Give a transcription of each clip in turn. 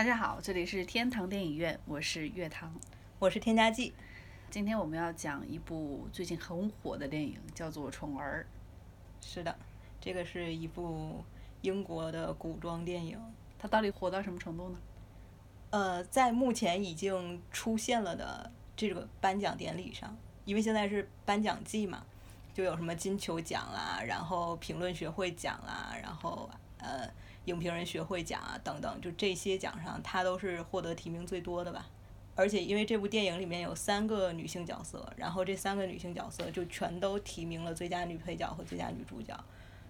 大家好，这里是天堂电影院，我是月堂，我是添加剂。今天我们要讲一部最近很火的电影，叫做《宠儿》。是的，这个是一部英国的古装电影。它到底火到什么程度呢？呃，在目前已经出现了的这个颁奖典礼上，因为现在是颁奖季嘛，就有什么金球奖啦，然后评论学会奖啦，然后呃。影评人学会奖啊，等等，就这些奖上，她都是获得提名最多的吧。而且因为这部电影里面有三个女性角色，然后这三个女性角色就全都提名了最佳女配角和最佳女主角。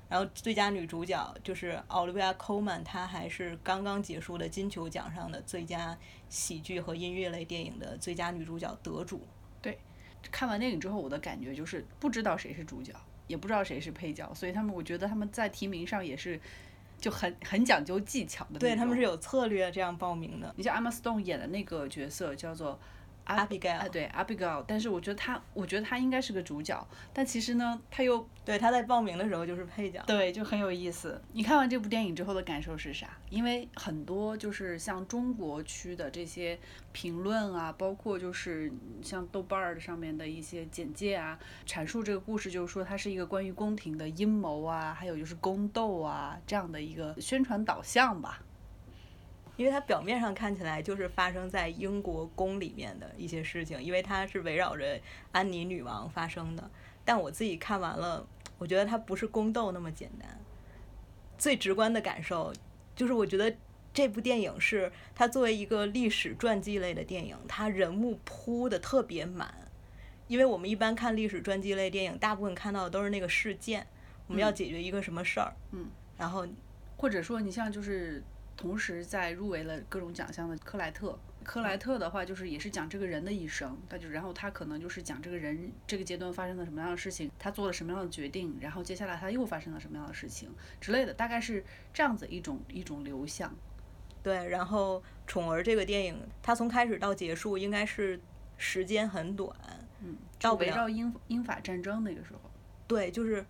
然后最佳女主角就是奥利维亚·科曼，她还是刚刚结束的金球奖上的最佳喜剧和音乐类电影的最佳女主角得主。对，看完电影之后，我的感觉就是不知道谁是主角，也不知道谁是配角，所以他们，我觉得他们在提名上也是。就很很讲究技巧的，对他们是有策略这样报名的。你像 Emma Stone 演的那个角色叫做。Abigail，对 Abigail，但是我觉得他，我觉得他应该是个主角，但其实呢，他又对他在报名的时候就是配角，对，就很有意思。你看完这部电影之后的感受是啥？因为很多就是像中国区的这些评论啊，包括就是像豆瓣儿上面的一些简介啊，阐述这个故事，就是说它是一个关于宫廷的阴谋啊，还有就是宫斗啊这样的一个宣传导向吧。因为它表面上看起来就是发生在英国宫里面的一些事情，因为它是围绕着安妮女王发生的。但我自己看完了，我觉得它不是宫斗那么简单。最直观的感受就是，我觉得这部电影是它作为一个历史传记类的电影，它人物铺的特别满。因为我们一般看历史传记类电影，大部分看到的都是那个事件，我们要解决一个什么事儿，嗯，然后或者说你像就是。同时在入围了各种奖项的克莱特，克莱特的话就是也是讲这个人的一生，他就然后他可能就是讲这个人这个阶段发生了什么样的事情，他做了什么样的决定，然后接下来他又发生了什么样的事情之类的，大概是这样子一种一种流向。对，然后《宠儿》这个电影，它从开始到结束应该是时间很短，嗯，到围绕英英法战争那个时候。对，就是，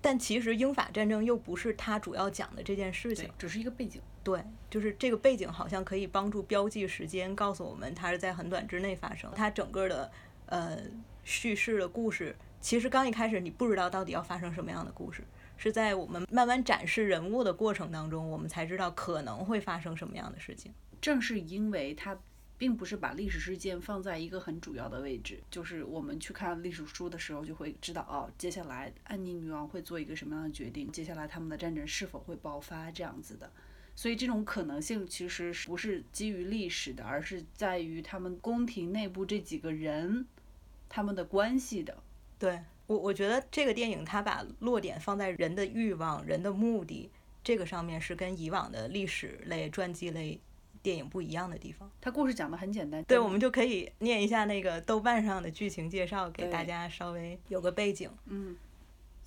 但其实英法战争又不是他主要讲的这件事情，只是一个背景。对，就是这个背景好像可以帮助标记时间，告诉我们它是在很短之内发生。它整个的呃叙事的故事，其实刚一开始你不知道到底要发生什么样的故事，是在我们慢慢展示人物的过程当中，我们才知道可能会发生什么样的事情。正是因为它并不是把历史事件放在一个很主要的位置，就是我们去看历史书的时候就会知道，哦，接下来安妮女王会做一个什么样的决定，接下来他们的战争是否会爆发这样子的。所以这种可能性其实不是基于历史的，而是在于他们宫廷内部这几个人他们的关系的。对我，我觉得这个电影它把落点放在人的欲望、人的目的这个上面，是跟以往的历史类传记类电影不一样的地方。它故事讲的很简单。对，我们就可以念一下那个豆瓣上的剧情介绍，给大家稍微有个背景。嗯。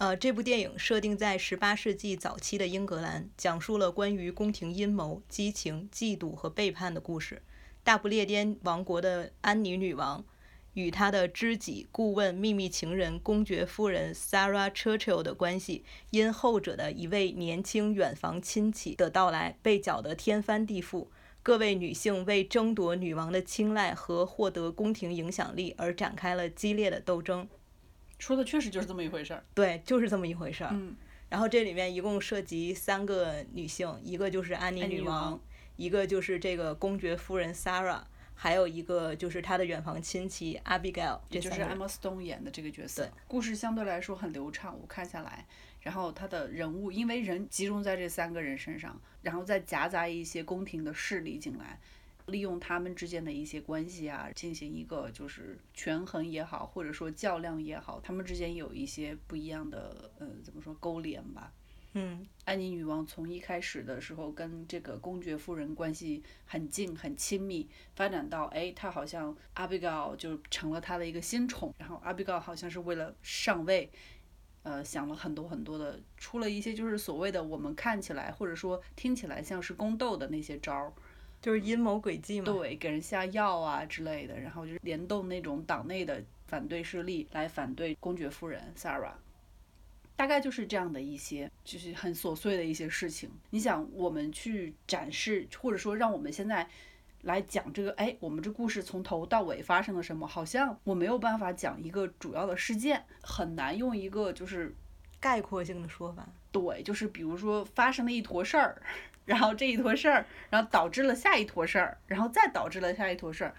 呃，这部电影设定在十八世纪早期的英格兰，讲述了关于宫廷阴谋、激情、嫉妒和背叛的故事。大不列颠王国的安妮女王与她的知己、顾问、秘密情人公爵夫人 Sarah Churchill 的关系，因后者的一位年轻远房亲戚的到来，被搅得天翻地覆。各位女性为争夺女王的青睐和获得宫廷影响力而展开了激烈的斗争。说的确实就是这么一回事儿，对，就是这么一回事儿。嗯，然后这里面一共涉及三个女性，一个就是安妮女王，一个就是这个公爵夫人 Sarah，还有一个就是她的远房亲戚 Abigail，也就是 Emma Stone 演的这个角色。故事相对来说很流畅，我看下来，然后她的人物因为人集中在这三个人身上，然后再夹杂一些宫廷的势力进来。利用他们之间的一些关系啊，进行一个就是权衡也好，或者说较量也好，他们之间有一些不一样的呃，怎么说勾连吧？嗯，安妮女王从一开始的时候跟这个公爵夫人关系很近很亲密，发展到哎，她好像阿比高就成了她的一个新宠，然后阿比高好像是为了上位，呃，想了很多很多的，出了一些就是所谓的我们看起来或者说听起来像是宫斗的那些招儿。就是阴谋诡计嘛，对，给人下药啊之类的，然后就是联动那种党内的反对势力来反对公爵夫人 Sarah。大概就是这样的一些，就是很琐碎的一些事情。你想，我们去展示，或者说让我们现在来讲这个，哎，我们这故事从头到尾发生了什么？好像我没有办法讲一个主要的事件，很难用一个就是概括性的说法。对，就是比如说发生了一坨事儿，然后这一坨事儿，然后导致了下一坨事儿，然后再导致了下一坨事儿，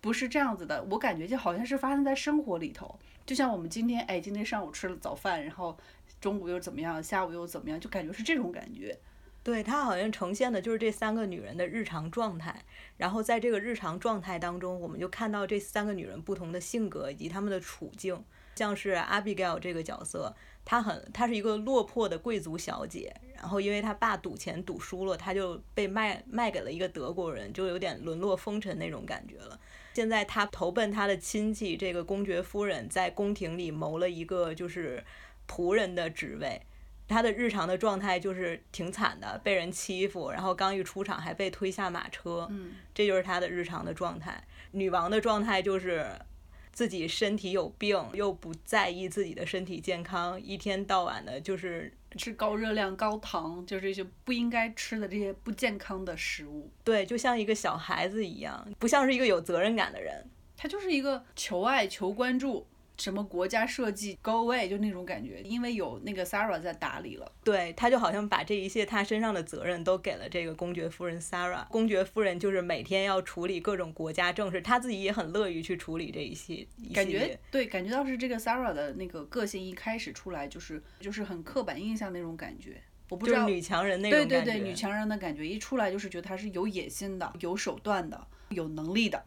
不是这样子的。我感觉就好像是发生在生活里头，就像我们今天，哎，今天上午吃了早饭，然后。中午又怎么样？下午又怎么样？就感觉是这种感觉。对他好像呈现的就是这三个女人的日常状态，然后在这个日常状态当中，我们就看到这三个女人不同的性格以及她们的处境。像是 Abigail 这个角色，她很，她是一个落魄的贵族小姐，然后因为她爸赌钱赌输了，她就被卖卖给了一个德国人，就有点沦落风尘那种感觉了。现在她投奔她的亲戚这个公爵夫人，在宫廷里谋了一个就是。仆人的职位，她的日常的状态就是挺惨的，被人欺负，然后刚一出场还被推下马车，嗯，这就是她的日常的状态。女王的状态就是自己身体有病，又不在意自己的身体健康，一天到晚的就是吃高热量、高糖，就是这些不应该吃的这些不健康的食物。对，就像一个小孩子一样，不像是一个有责任感的人。他就是一个求爱、求关注。什么国家设计 go away 就那种感觉，因为有那个 Sarah 在打理了，对，他就好像把这一切他身上的责任都给了这个公爵夫人 Sarah。公爵夫人就是每天要处理各种国家政事，他自己也很乐于去处理这一些。感觉对，感觉到是这个 Sarah 的那个个性一开始出来就是就是很刻板印象那种感觉，我不知道女强人那种感觉。对对对，女强人的感觉一出来就是觉得她是有野心的、有手段的、有能力的，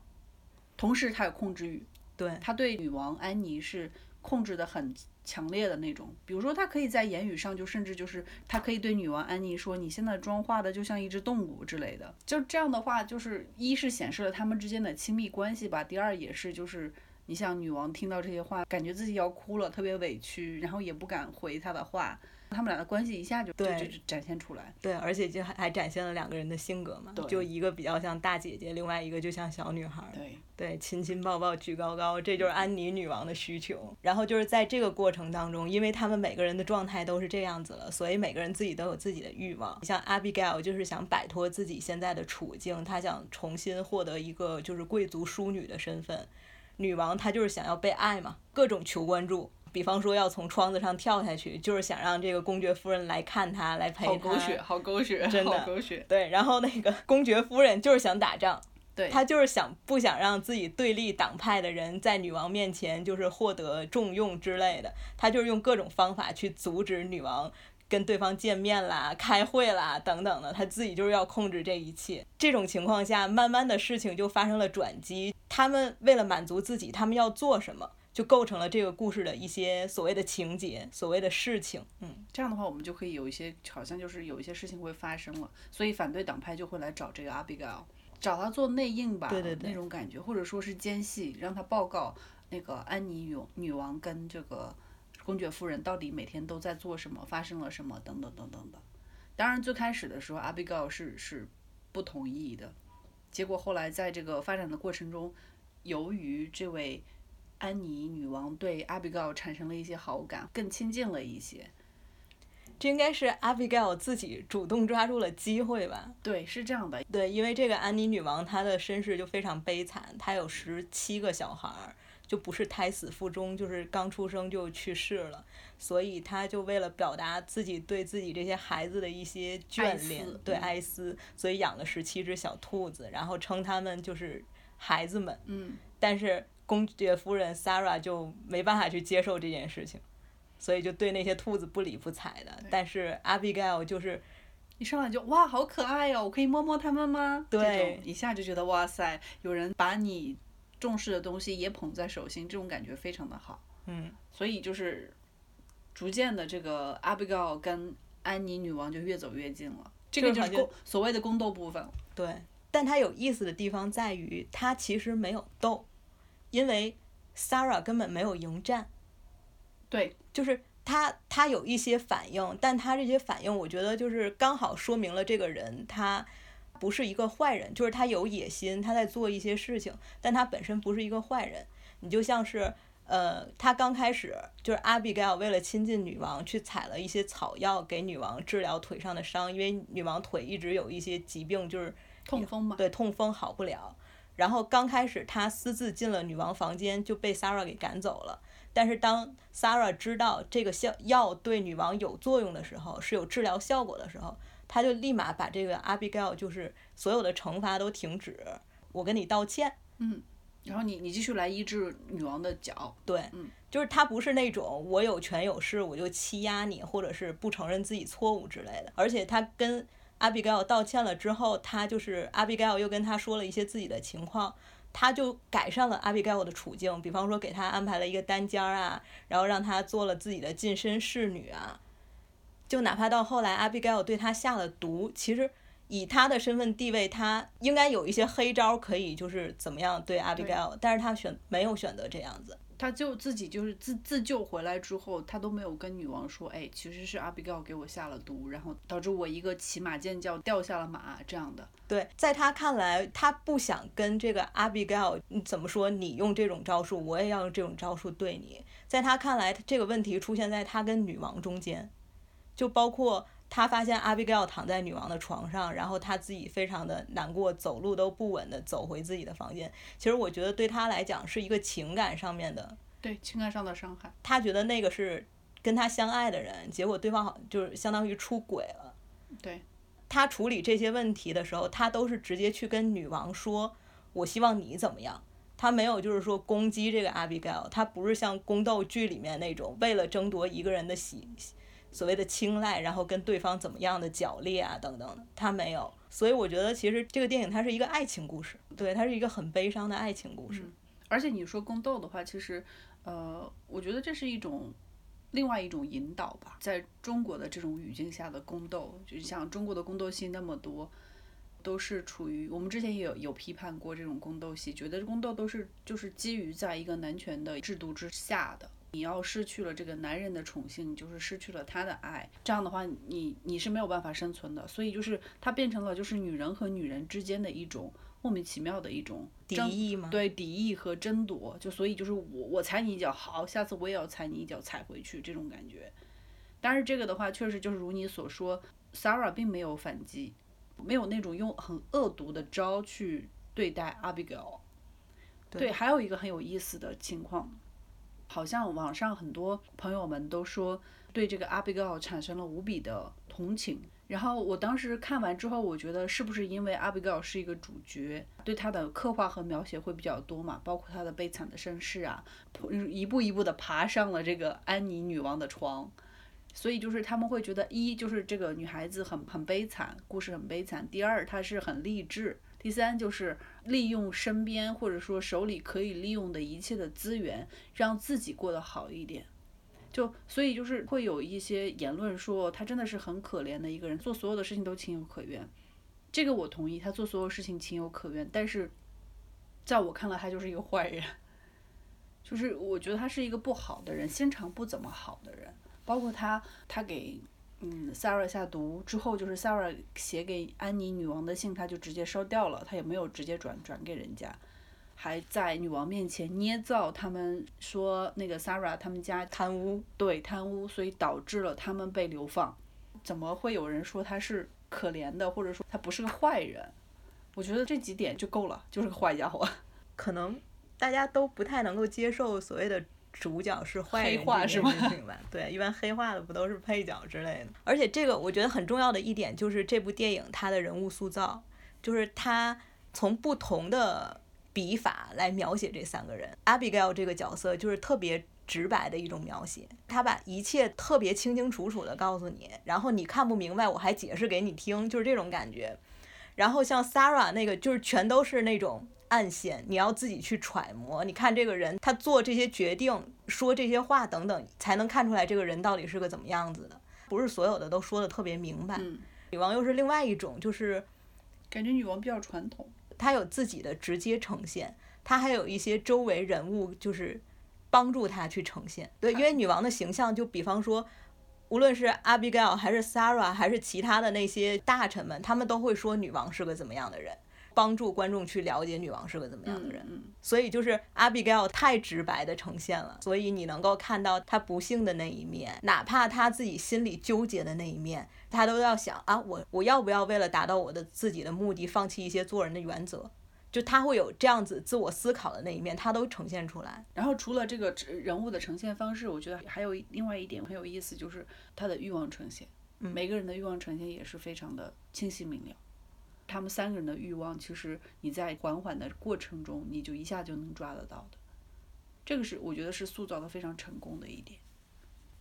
同时她有控制欲。对，他对女王安妮是。控制的很强烈的那种，比如说他可以在言语上就甚至就是他可以对女王安妮说：“你现在妆化的就像一只动物之类的。”就这样的话，就是一是显示了他们之间的亲密关系吧，第二也是就是你像女王听到这些话，感觉自己要哭了，特别委屈，然后也不敢回他的话。他们俩的关系一下就就就展现出来，对，而且就还还展现了两个人的性格嘛，就一个比较像大姐姐，另外一个就像小女孩，对，对，亲亲抱抱举高高，这就是安妮女王的需求。然后就是在这个过程当中，因为他们每个人的状态都是这样子了，所以每个人自己都有自己的欲望。像 Abigail 就是想摆脱自己现在的处境，她想重新获得一个就是贵族淑女的身份。女王她就是想要被爱嘛，各种求关注。比方说要从窗子上跳下去，就是想让这个公爵夫人来看他，来陪他。好狗血，好狗血，真的。好狗血。对，然后那个公爵夫人就是想打仗，对，他就是想不想让自己对立党派的人在女王面前就是获得重用之类的，他就是用各种方法去阻止女王跟对方见面啦、开会啦等等的，他自己就是要控制这一切。这种情况下，慢慢的事情就发生了转机。他们为了满足自己，他们要做什么？就构成了这个故事的一些所谓的情节，所谓的事情。嗯，这样的话，我们就可以有一些好像就是有一些事情会发生了，所以反对党派就会来找这个 Abigail，找他做内应吧，对对对，那种感觉，或者说是奸细，让他报告那个安妮女女王跟这个公爵夫人到底每天都在做什么，发生了什么等等等等的。当然，最开始的时候，Abigail 是是不同意的，结果后来在这个发展的过程中，由于这位。安妮女王对阿比盖尔产生了一些好感，更亲近了一些。这应该是阿比盖尔自己主动抓住了机会吧？对，是这样的。对，因为这个安妮女王她的身世就非常悲惨，她有十七个小孩儿，就不是胎死腹中，就是刚出生就去世了。所以她就为了表达自己对自己这些孩子的一些眷恋，对哀思，所以养了十七只小兔子，然后称他们就是孩子们。嗯。但是。公爵夫人 Sarah 就没办法去接受这件事情，所以就对那些兔子不理不睬的。但是 Abigail 就是一上来就哇，好可爱哦，我可以摸摸它们吗？对，一下就觉得哇塞，有人把你重视的东西也捧在手心，这种感觉非常的好。嗯，所以就是逐渐的，这个 Abigail 跟安妮女王就越走越近了。这个就是宫所谓的宫斗部分。对，但它有意思的地方在于，它其实没有斗。因为 Sarah 根本没有迎战，对，就是他，他有一些反应，但他这些反应，我觉得就是刚好说明了这个人他不是一个坏人，就是他有野心，他在做一些事情，但他本身不是一个坏人。你就像是呃，他刚开始就是 Abigail 为了亲近女王，去采了一些草药给女王治疗腿上的伤，因为女王腿一直有一些疾病，就是痛风嘛。对，痛风好不了。然后刚开始他私自进了女王房间，就被 Sarah 给赶走了。但是当 Sarah 知道这个效药对女王有作用的时候，是有治疗效果的时候，他就立马把这个 Abigail 就是所有的惩罚都停止，我跟你道歉。嗯。然后你你继续来医治女王的脚，对，嗯，就是他不是那种我有权有势我就欺压你，或者是不承认自己错误之类的。而且他跟阿比盖尔道歉了之后，他就是阿比盖尔又跟他说了一些自己的情况，他就改善了阿比盖尔的处境，比方说给他安排了一个单间儿啊，然后让他做了自己的近身侍女啊，就哪怕到后来阿比盖尔对他下了毒，其实。以他的身份地位，他应该有一些黑招可以，就是怎么样对。Abigail，但是他选没有选择这样子，他就自己就是自自救回来之后，他都没有跟女王说，哎，其实是 Abigail 给我下了毒，然后导致我一个骑马尖叫掉下了马这样的。对，在他看来，他不想跟这个 Abigail 怎么说，你用这种招数，我也要用这种招数对你。在他看来，这个问题出现在他跟女王中间，就包括。他发现阿比盖尔躺在女王的床上，然后他自己非常的难过，走路都不稳的走回自己的房间。其实我觉得对他来讲是一个情感上面的，对情感上的伤害。他觉得那个是跟他相爱的人，结果对方好就是相当于出轨了。对，他处理这些问题的时候，他都是直接去跟女王说：“我希望你怎么样。”他没有就是说攻击这个阿比盖尔，他不是像宫斗剧里面那种为了争夺一个人的喜。所谓的青睐，然后跟对方怎么样的角力啊，等等，他没有。所以我觉得其实这个电影它是一个爱情故事，对，它是一个很悲伤的爱情故事。而且你说宫斗的话，其实，呃，我觉得这是一种另外一种引导吧。在中国的这种语境下的宫斗，就像中国的宫斗戏那么多，都是处于我们之前也有有批判过这种宫斗戏，觉得宫斗都是就是基于在一个男权的制度之下的。你要失去了这个男人的宠幸，就是失去了他的爱，这样的话，你你是没有办法生存的。所以就是它变成了就是女人和女人之间的一种莫名其妙的一种敌意吗？对，敌意和争夺。就所以就是我我踩你一脚，好，下次我也要踩你一脚，踩回去这种感觉。但是这个的话，确实就是如你所说，Sarah 并没有反击，没有那种用很恶毒的招去对待 Abigail。对，还有一个很有意思的情况。好像网上很多朋友们都说对这个阿比盖尔产生了无比的同情。然后我当时看完之后，我觉得是不是因为阿比盖尔是一个主角，对他的刻画和描写会比较多嘛？包括他的悲惨的身世啊，一步一步的爬上了这个安妮女王的床，所以就是他们会觉得，一就是这个女孩子很很悲惨，故事很悲惨；第二，她是很励志。第三就是利用身边或者说手里可以利用的一切的资源，让自己过得好一点。就所以就是会有一些言论说他真的是很可怜的一个人，做所有的事情都情有可原。这个我同意，他做所有事情情有可原。但是在我看来，他就是一个坏人。就是我觉得他是一个不好的人，心肠不怎么好的人。包括他，他给。嗯，Sarah 下毒之后，就是 Sarah 写给安妮女王的信，她就直接烧掉了，她也没有直接转转给人家，还在女王面前捏造他们说那个 Sarah 他们家贪污，对贪污，所以导致了他们被流放。怎么会有人说他是可怜的，或者说他不是个坏人？我觉得这几点就够了，就是个坏家伙。可能大家都不太能够接受所谓的。主角是坏人是吗？对，一般黑化的不都是配角之类的。而且这个我觉得很重要的一点就是这部电影它的人物塑造，就是他从不同的笔法来描写这三个人。Abigail 这个角色就是特别直白的一种描写，他把一切特别清清楚楚的告诉你，然后你看不明白我还解释给你听，就是这种感觉。然后像 Sarah 那个就是全都是那种。暗线，你要自己去揣摩。你看这个人，他做这些决定、说这些话等等，才能看出来这个人到底是个怎么样子的。不是所有的都说的特别明白。女王又是另外一种，就是感觉女王比较传统，她有自己的直接呈现，她还有一些周围人物就是帮助她去呈现。对，因为女王的形象，就比方说，无论是阿比盖尔还是 Sarah 还是其他的那些大臣们，他们都会说女王是个怎么样的人。帮助观众去了解女王是个怎么样的人。嗯，所以就是阿比盖尔太直白的呈现了，所以你能够看到她不幸的那一面，哪怕她自己心里纠结的那一面，她都要想啊，我我要不要为了达到我的自己的目的，放弃一些做人的原则？就他会有这样子自我思考的那一面，他都呈现出来。然后除了这个人物的呈现方式，我觉得还有另外一点很有意思，就是他的欲望呈现。每个人的欲望呈现也是非常的清晰明了。他们三个人的欲望，其实你在缓缓的过程中，你就一下就能抓得到的。这个是我觉得是塑造的非常成功的一点。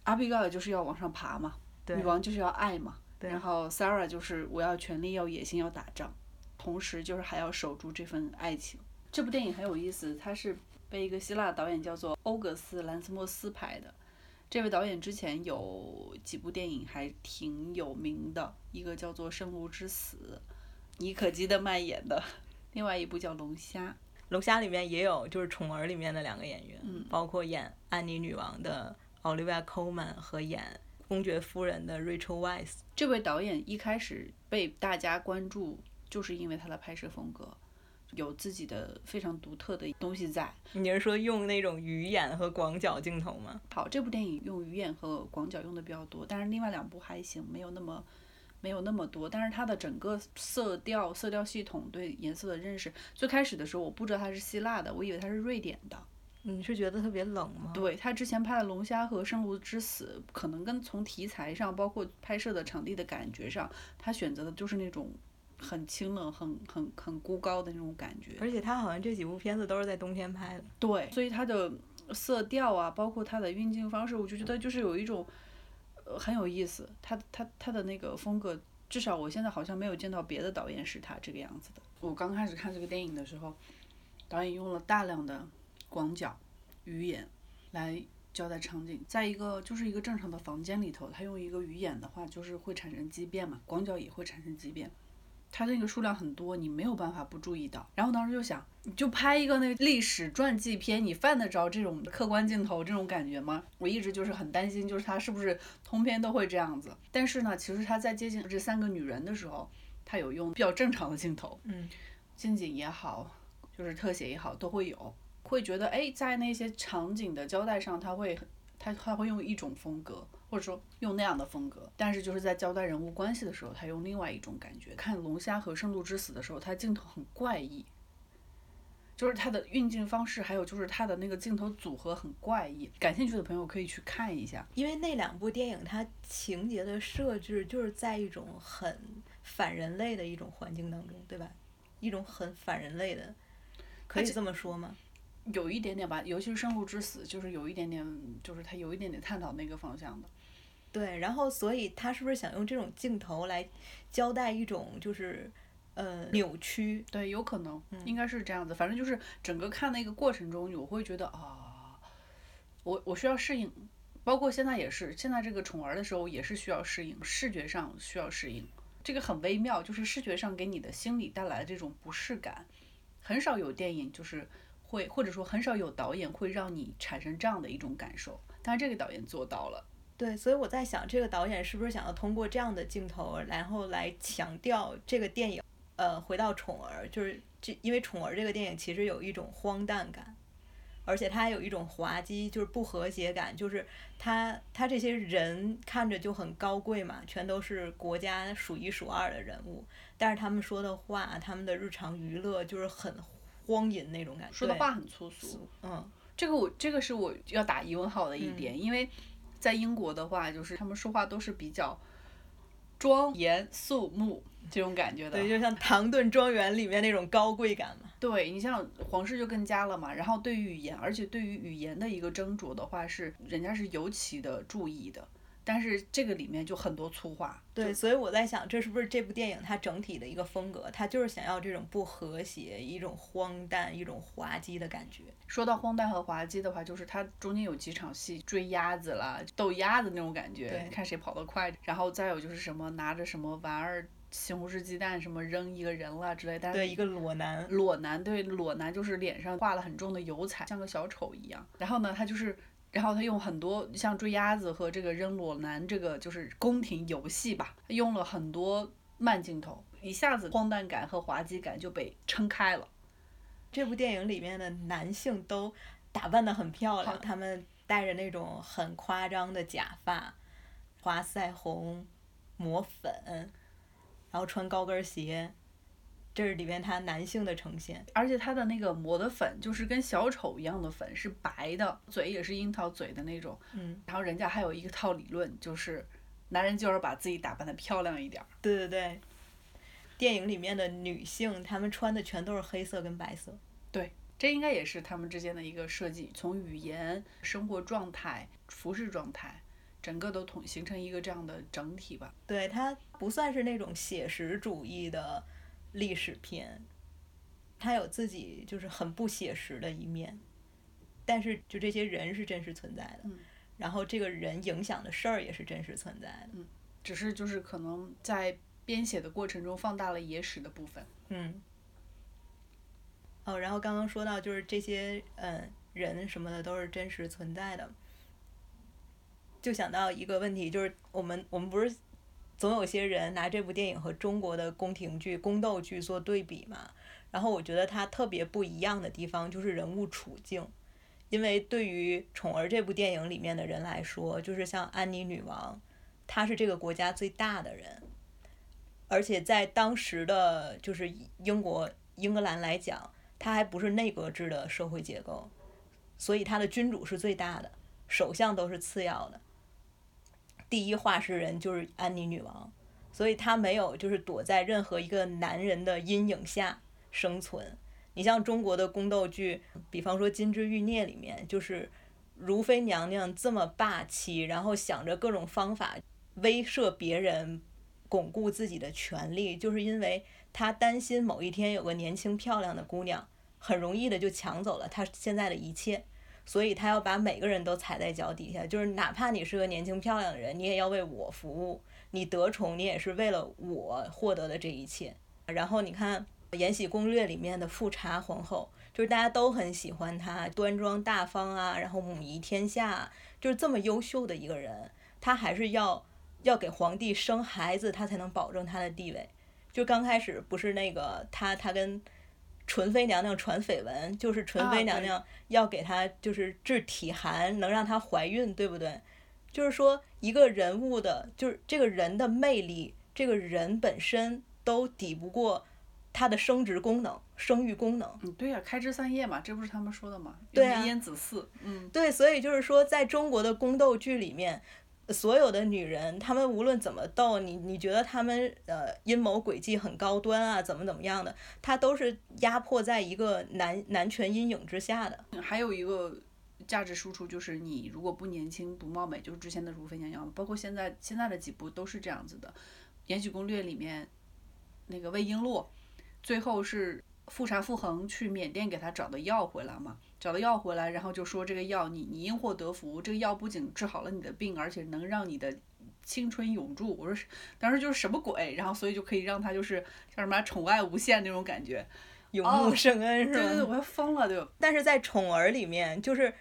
阿比盖尔就是要往上爬嘛，女王就是要爱嘛，然后 Sarah 就是我要权力、要野心、要打仗，同时就是还要守住这份爱情。这部电影很有意思，它是被一个希腊导演叫做欧格斯·兰斯莫斯拍的。这位导演之前有几部电影还挺有名的，一个叫做《圣路之死》，妮可基德曼演的；另外一部叫《龙虾》。龙虾里面也有就是宠儿里面的两个演员，包括演安妮女王的 Olivia Colman 和演公爵夫人的 Rachel Weisz。这位导演一开始被大家关注，就是因为他的拍摄风格。有自己的非常独特的东西在。你是说用那种鱼眼和广角镜头吗？好，这部电影用鱼眼和广角用的比较多，但是另外两部还行，没有那么没有那么多。但是它的整个色调、色调系统对颜色的认识，最开始的时候我不知道它是希腊的，我以为它是瑞典的。你是觉得特别冷吗？对他之前拍的《龙虾》和《生如之死》，可能跟从题材上，包括拍摄的场地的感觉上，他选择的就是那种。很清冷、很很很孤高的那种感觉，而且他好像这几部片子都是在冬天拍的。对，所以它的色调啊，包括它的运镜方式，我就觉得就是有一种，很有意思。他他他的那个风格，至少我现在好像没有见到别的导演是他这个样子的。我刚开始看这个电影的时候，导演用了大量的广角、鱼眼来交代场景，在一个就是一个正常的房间里头，他用一个鱼眼的话，就是会产生畸变嘛，广角也会产生畸变。它那个数量很多，你没有办法不注意到。然后当时就想，你就拍一个那个历史传记片，你犯得着这种客观镜头这种感觉吗？我一直就是很担心，就是他是不是通篇都会这样子。但是呢，其实他在接近这三个女人的时候，他有用比较正常的镜头，嗯，近景也好，就是特写也好，都会有，会觉得哎，在那些场景的交代上，他会他他会用一种风格。或者说用那样的风格，但是就是在交代人物关系的时候，他用另外一种感觉。看《龙虾》和《圣路之死》的时候，他镜头很怪异，就是他的运镜方式，还有就是他的那个镜头组合很怪异。感兴趣的朋友可以去看一下，因为那两部电影它情节的设置就是在一种很反人类的一种环境当中，对吧？一种很反人类的，可以这么说吗？有一点点吧，尤其是《生路之死》，就是有一点点，就是他有一点点探讨那个方向的。对，然后所以他是不是想用这种镜头来交代一种就是呃扭曲？对，有可能，应该是这样子。反正就是整个看那个过程中，我会觉得啊，我我需要适应，包括现在也是，现在这个宠儿的时候也是需要适应，视觉上需要适应，这个很微妙，就是视觉上给你的心理带来的这种不适感，很少有电影就是。会或者说很少有导演会让你产生这样的一种感受，但是这个导演做到了。对，所以我在想，这个导演是不是想要通过这样的镜头，然后来强调这个电影，呃，回到宠儿，就是这，因为宠儿这个电影其实有一种荒诞感，而且它还有一种滑稽，就是不和谐感，就是他他这些人看着就很高贵嘛，全都是国家数一数二的人物，但是他们说的话，他们的日常娱乐就是很。荒淫那种感觉，说的话很粗俗。嗯，这个我这个是我要打疑问号的一点，因为在英国的话，就是他们说话都是比较庄严肃穆这种感觉的。对，就像唐顿庄园里面那种高贵感嘛。对你像皇室就更加了嘛，然后对于语言，而且对于语言的一个斟酌的话，是人家是尤其的注意的。但是这个里面就很多粗话，对，所以我在想，这是不是这部电影它整体的一个风格？它就是想要这种不和谐、一种荒诞、一种滑稽的感觉。说到荒诞和滑稽的话，就是它中间有几场戏追鸭子啦、斗鸭子那种感觉，看谁跑得快。然后再有就是什么拿着什么玩意儿，西红柿鸡蛋什么扔一个人了之类。对，一个裸男。裸男，对，裸男就是脸上画了很重的油彩，像个小丑一样。然后呢，他就是。然后他用很多像追鸭子和这个扔裸男这个就是宫廷游戏吧，用了很多慢镜头，一下子荒诞感和滑稽感就被撑开了。这部电影里面的男性都打扮得很漂亮，他们戴着那种很夸张的假发，画腮红，抹粉，然后穿高跟鞋，这是里面他男性的呈现。而且他的那个抹的粉就是跟小丑一样的粉，是白的，嘴也是樱桃嘴的那种。嗯，然后人家还有一个套理论，就是男人就是把自己打扮的漂亮一点儿。对对对。电影里面的女性，她们穿的全都是黑色跟白色。对，这应该也是他们之间的一个设计，从语言、生活状态、服饰状态，整个都统形成一个这样的整体吧。对，它不算是那种写实主义的历史片，它有自己就是很不写实的一面，但是就这些人是真实存在的，嗯然后这个人影响的事儿也是真实存在的。只是就是可能在编写的过程中放大了野史的部分。嗯。哦，然后刚刚说到就是这些嗯人什么的都是真实存在的，就想到一个问题，就是我们我们不是总有些人拿这部电影和中国的宫廷剧、宫斗剧做对比嘛？然后我觉得它特别不一样的地方就是人物处境，因为对于《宠儿》这部电影里面的人来说，就是像安妮女王，她是这个国家最大的人，而且在当时的就是英国英格兰来讲，它还不是内阁制的社会结构，所以它的君主是最大的，首相都是次要的。第一话事人就是安妮女王，所以她没有就是躲在任何一个男人的阴影下生存。你像中国的宫斗剧，比方说《金枝欲孽》里面，就是如妃娘娘这么霸气，然后想着各种方法威慑别人，巩固自己的权利，就是因为她担心某一天有个年轻漂亮的姑娘，很容易的就抢走了她现在的一切。所以他要把每个人都踩在脚底下，就是哪怕你是个年轻漂亮的人，你也要为我服务。你得宠，你也是为了我获得的这一切。然后你看《延禧攻略》里面的富察皇后，就是大家都很喜欢她，端庄大方啊，然后母仪天下，就是这么优秀的一个人，她还是要要给皇帝生孩子，她才能保证她的地位。就刚开始不是那个她，她跟纯妃娘娘传绯闻，就是纯妃娘娘要给她就是治体寒，能让她怀孕，对不对？就是说一个人物的，就是这个人的魅力，这个人本身都抵不过他的生殖功能、生育功能。嗯，对呀、开枝散叶嘛，这不是他们说的吗？对啊要绵延子嗣。嗯，对，所以就是说，在中国的宫斗剧里面，所有的女人，她们无论怎么斗，你你觉得她们呃阴谋诡计很高端啊，怎么怎么样的，她都是压迫在一个男男权阴影之下的。还有一个价值输出就是，你如果不年轻不貌美，就是之前的如妃娘娘，包括现在现在的几部都是这样子的。《延禧攻略》里面那个魏璎珞，最后是富察傅恒去缅甸给她找的药回来嘛，找的药回来，然后就说这个药你你因祸得福，这个药不仅治好了你的病，而且能让你的青春永驻。我说是当时就是什么鬼，然后所以就可以让他就是叫什么宠爱无限那种感觉。永哦慕圣恩是吧？对对对，我要疯了就。但是在宠儿里面，就是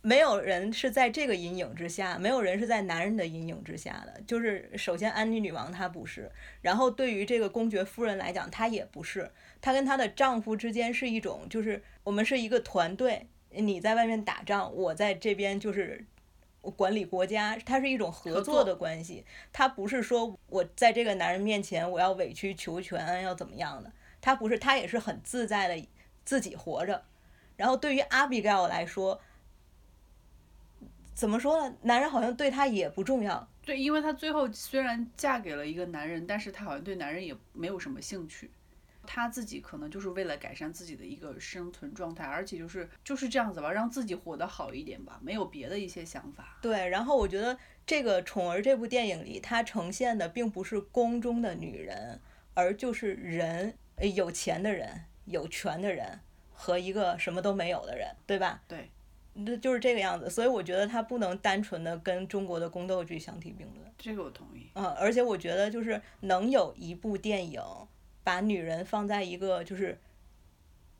没有人是在这个阴影之下，没有人是在男人的阴影之下的。就是首先安妮女王她不是，然后对于这个公爵夫人来讲，她也不是。她跟她的丈夫之间是一种，就是我们是一个团队，你在外面打仗，我在这边就是。管理国家，它是一种合合作作的关系，它不是说我在这个男人面前我要委曲求全，要怎么样的，他不是，她也是很自在的自己活着。然后对于阿比盖尔来说，怎么说呢？男人好像对她也不重要。对，因为她最后虽然嫁给了一个男人，但是她好像对男人也没有什么兴趣。她自己可能就是为了改善自己的一个生存状态，而且就是就是这样子吧，让自己活得好一点吧，没有别的一些想法。对，然后我觉得这个《宠儿》这部电影里，它呈现的并不是宫中的女人，而就是人，呃有钱的人、有权的人和一个什么都没有的人，对吧？对，那就是这个样子。所以我觉得它不能单纯的跟中国的宫斗剧相提并论。这个我同意。嗯，而且我觉得就是能有一部电影把女人放在一个就是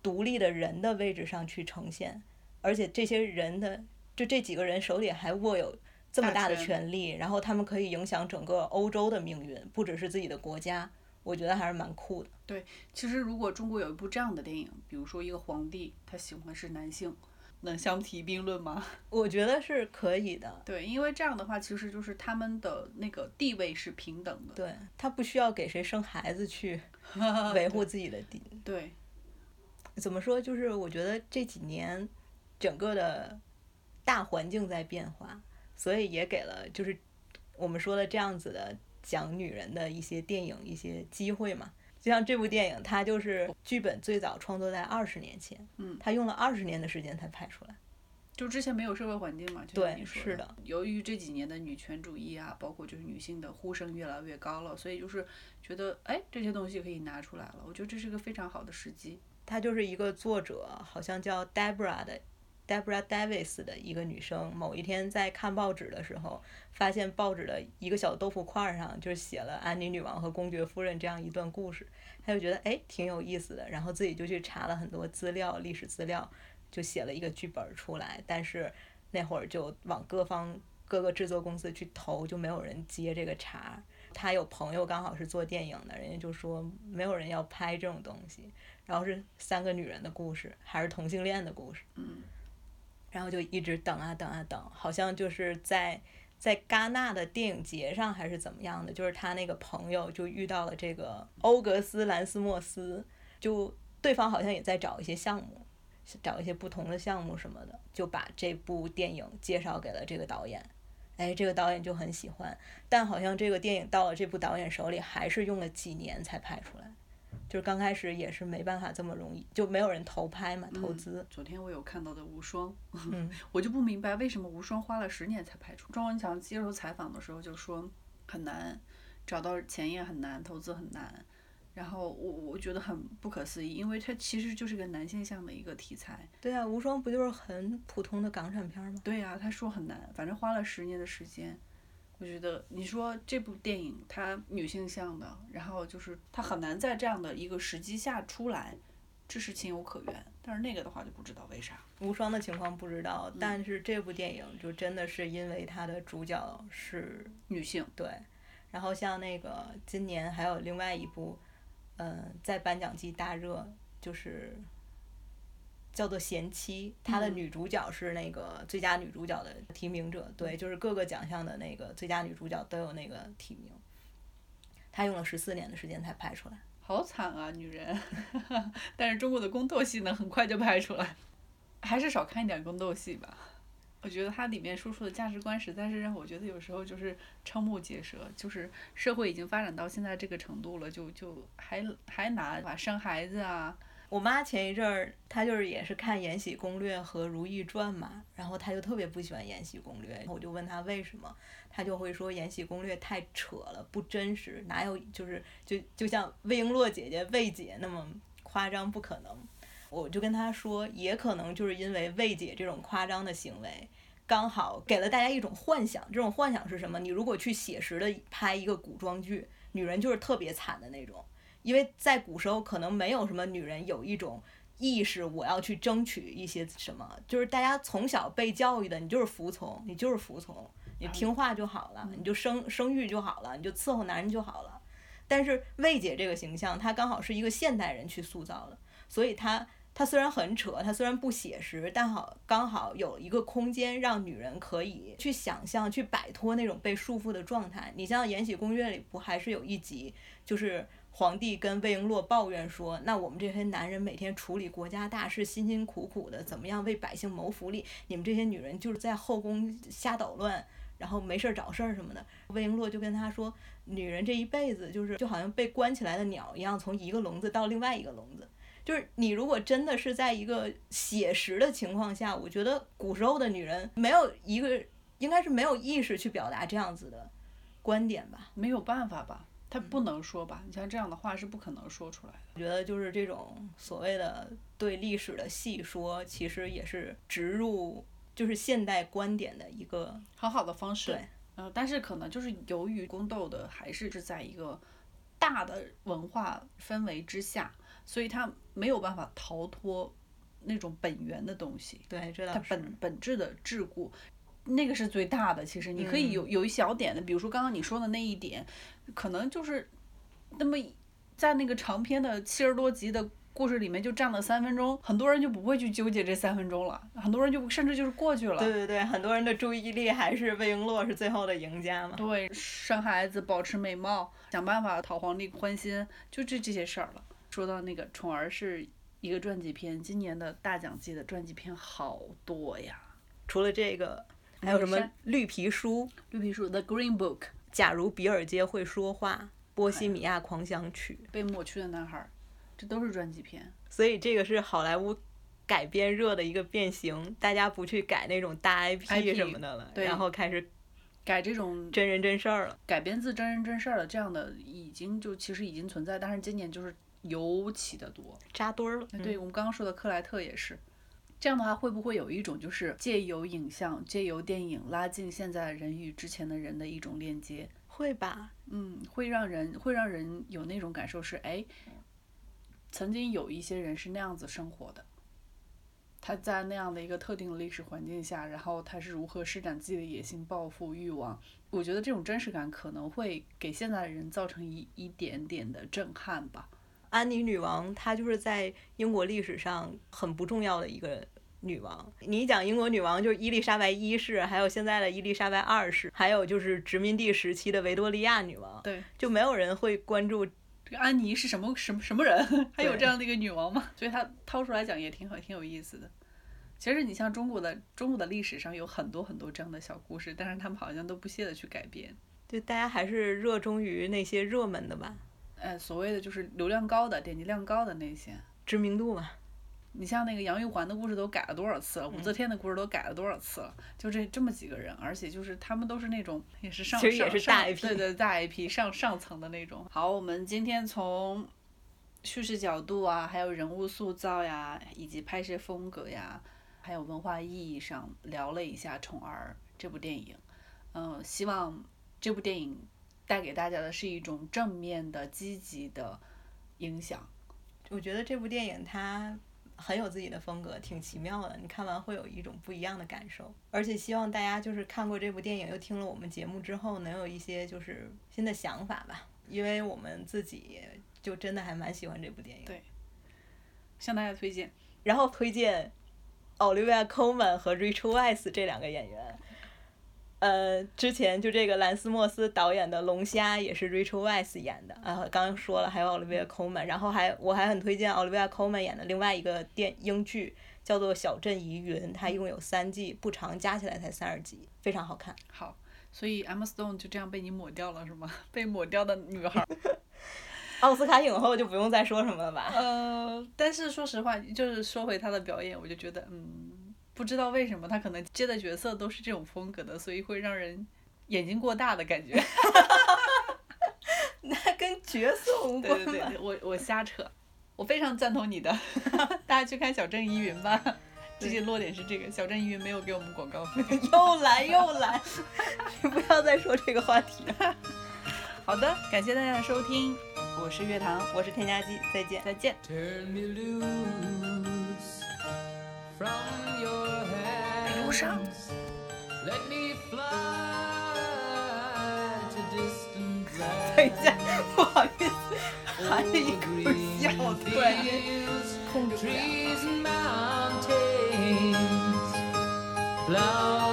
独立的人的位置上去呈现，而且这些人的就这几个人手里还握有这么大的权权力，然后他们可以影响整个欧洲的命运，不只是自己的国家。我觉得还是蛮酷的。对其实如果中国有一部这样的电影，比如说一个皇帝他喜欢是男性，能相提并论吗？我觉得是可以的。对，因为这样的话，其实就是他们的那个地位是平等的。对他不需要给谁生孩子去 维护自己的地。对，怎么说？就是我觉得这几年整个的大环境在变化，所以也给了就是我们说的这样子的讲女人的一些电影一些机会嘛。就像这部电影，它就是剧本最早创作在二十年前，嗯，它用了二十年的时间才拍出来。就之前没有社会环境嘛，就像对你说是的。由于这几年的女权主义啊，包括就是女性的呼声越来越高了，所以就是觉得哎这些东西可以拿出来了。我觉得这是个非常好的时机。它就是一个作者，好像叫 Debra 的 Debra Davis 的一个女生。某一天在看报纸的时候，发现报纸的一个小豆腐块上就写了安妮女王和公爵夫人这样一段故事，她就觉得哎挺有意思的，然后自己就去查了很多资料、历史资料，就写了一个剧本出来。但是那会儿就往各方各个制作公司去投，就没有人接这个茬。她有朋友刚好是做电影的，人家就说没有人要拍这种东西。然后是三个女人的故事，还是同性恋的故事。嗯。然后就一直等啊等啊等，好像就是在在戛纳的电影节上还是怎么样的，就是他那个朋友就遇到了这个欧格斯·兰斯莫斯，就对方好像也在找一些项目，找一些不同的项目什么的，就把这部电影介绍给了这个导演。哎，这个导演就很喜欢，但好像这个电影到了这部导演手里，还是用了几年才拍出来。就是刚开始也是没办法这么容易，就没有人投拍嘛，投资。昨天我有看到的《无双》，嗯 我就不明白为什么《无双》花了十年才拍出。庄文强接受采访的时候就说很难，找到钱也很难，投资很难。然后我我觉得很不可思议，因为它其实就是个男性向的一个题材。对啊，无双不就是很普通的港产片吗？对呀、他说很难，反正花了十年的时间。我觉得你说这部电影它女性向的，然后就是它很难在这样的一个时机下出来，这是情有可原。但是那个的话就不知道为啥。无双的情况不知道，但是这部电影就真的是因为它的主角是女性，对，然后像那个今年还有另外一部，嗯、在颁奖季大热，就是叫做《贤妻》，她的嗯女主角是那个最佳女主角的提名者，对，就是各个奖项的那个最佳女主角都有那个提名。她用了十四年的时间才拍出来。好惨啊，女人。但是中国的宫斗戏呢，很快就拍出来，还是少看一点宫斗戏吧。我觉得它里面输出的价值观实在是让我觉得有时候就是瞠目结舌，就是社会已经发展到现在这个程度了，就就还还拿把生孩子啊，我妈前一阵儿，她就是也是看《延禧攻略》和《如懿传》嘛，然后她就特别不喜欢《延禧攻略》，我就问她为什么，她就会说《延禧攻略》太扯了，不真实，哪有就是就就像魏璎珞姐姐魏姐那么夸张，不可能。我就跟她说，也可能就是因为魏姐这种夸张的行为，刚好给了大家一种幻想。这种幻想是什么？你如果去写实的拍一个古装剧，女人就是特别惨的那种。因为在古时候可能没有什么女人有一种意识，我要去争取一些什么，就是大家从小被教育的，你就是服从，你就是服从，你听话就好了，你就生生育就好了，你就伺候男人就好了。但是魏姐这个形象，她刚好是一个现代人去塑造的，所以她她虽然很扯，她虽然不写实，但好刚好有一个空间让女人可以去想象，去摆脱那种被束缚的状态。你像《延禧攻略》里不还是有一集，就是皇帝跟魏璎珞抱怨说：“那我们这些男人每天处理国家大事，辛辛苦苦的，怎么样为百姓谋福利？你们这些女人就是在后宫瞎捣乱，然后没事儿找事儿什么的。”魏璎珞就跟他说：“女人这一辈子就是就好像被关起来的鸟一样，从一个笼子到另外一个笼子。就是你如果真的是在一个写实的情况下，我觉得古时候的女人没有一个应该是没有意识去表达这样子的观点吧。”没有办法吧，他不能说吧？你像这样的话是不可能说出来的。我觉得就是这种所谓的对历史的细说，其实也是植入就是现代观点的一个很好的方式。对，呃，但是可能就是由于宫斗的还是是在一个大的文化氛围之下，所以它没有办法逃脱那种本源的东西，对，这它倒是本本质的桎梏。那个是最大的，其实你可以嗯有有一小点的，比如说刚刚你说的那一点，可能就是那么在那个长篇的七十多集的故事里面就占了三分钟，很多人就不会去纠结这三分钟了，很多人就甚至就是过去了。对对对，很多人的注意力还是魏璎珞是最后的赢家嘛。对，生孩子，保持美貌，想办法讨皇帝欢心，就这这些事儿了。说到那个宠儿是一个传记片，今年的大奖季的传记片好多呀。除了这个，还有什么绿皮书？绿皮书，《The Green Book》。假如比尔街会说话，《波西米亚狂想曲》。被抹去的男孩。这都是传记片，所以这个是好莱坞改编热的一个变形，大家不去改那种大 IP 什么的了，然后开始改这种真人真事儿了，改编自真人真事儿了这样的已经就其实已经存在，但是今年就是尤其的多，扎堆儿了。对我们刚刚说的克莱特也是，这样的话会不会有一种就是借由影像、借由电影拉近现在人与之前的人的一种链接？会吧，嗯，会让人会让人有那种感受是哎。曾经有一些人是那样子生活的，他在那样的一个特定的历史环境下，然后他是如何施展自己的野心、抱负、欲望。我觉得这种真实感可能会给现在的人造成一一点点的震撼吧。安妮女王她就是在英国历史上很不重要的一个女王。你一讲英国女王，就是伊丽莎白一世，还有现在的伊丽莎白二世，还有就是殖民地时期的维多利亚女王。对，就没有人会关注。这个安妮是什么什么什么人？还有这样的一个女王吗？所以她掏出来讲也挺好，挺有意思的。其实你像中国的中国的历史上有很多很多这样的小故事，但是他们好像都不屑的去改编。对，大家还是热衷于那些热门的吧？哎，所谓的就是流量高的、点击量高的那些，知名度嘛。你像那个杨玉环的故事都改了多少次了？武则天的故事都改了多少次了？就这这么几个人，而且就是他们都是那种也是上其实也是大 IP，对对大 IP 上上层的那种。好，我们今天从叙事角度啊，还有人物塑造呀，以及拍摄风格呀，还有文化意义上聊了一下《宠儿》这部电影。嗯，希望这部电影带给大家的是一种正面的、积极的影响。我觉得这部电影它。很有自己的风格，挺奇妙的。你看完会有一种不一样的感受，而且希望大家就是看过这部电影，又听了我们节目之后，能有一些就是新的想法吧。因为我们自己就真的还蛮喜欢这部电影。对，向大家推荐。然后推荐，Olivia Colman 和 Rachel Weisz 这两个演员。呃，之前就这个兰斯莫斯导演的《龙虾》也是 Rachel Weisz 演的啊，刚刚说了，还有 Olivia Colman，然后还我还很推荐 Olivia Colman 演的另外一个电英剧，叫做《小镇疑云》，它一共有三季，不长，加起来才三十集，非常好看。好，所以 Emma Stone 就这样被你抹掉了是吗？被抹掉的女孩。奥斯卡影后就不用再说什么了吧？呃，但是说实话，就是说回她的表演，我就觉得嗯。不知道为什么他可能接的角色都是这种风格的，所以会让人眼睛过大的感觉。那跟角色无关。对对对，我我瞎扯，我非常赞同你的。大家去看《小镇疑云》吧。这些落点是这个，《小镇疑云》没有给我们广告费。又来又来，你不要再说这个话题了。好的，感谢大家的收听，我是月糖，我是添加剂，再见，再见。上。等一下，不好意思，含着一口笑，突然间控制不了。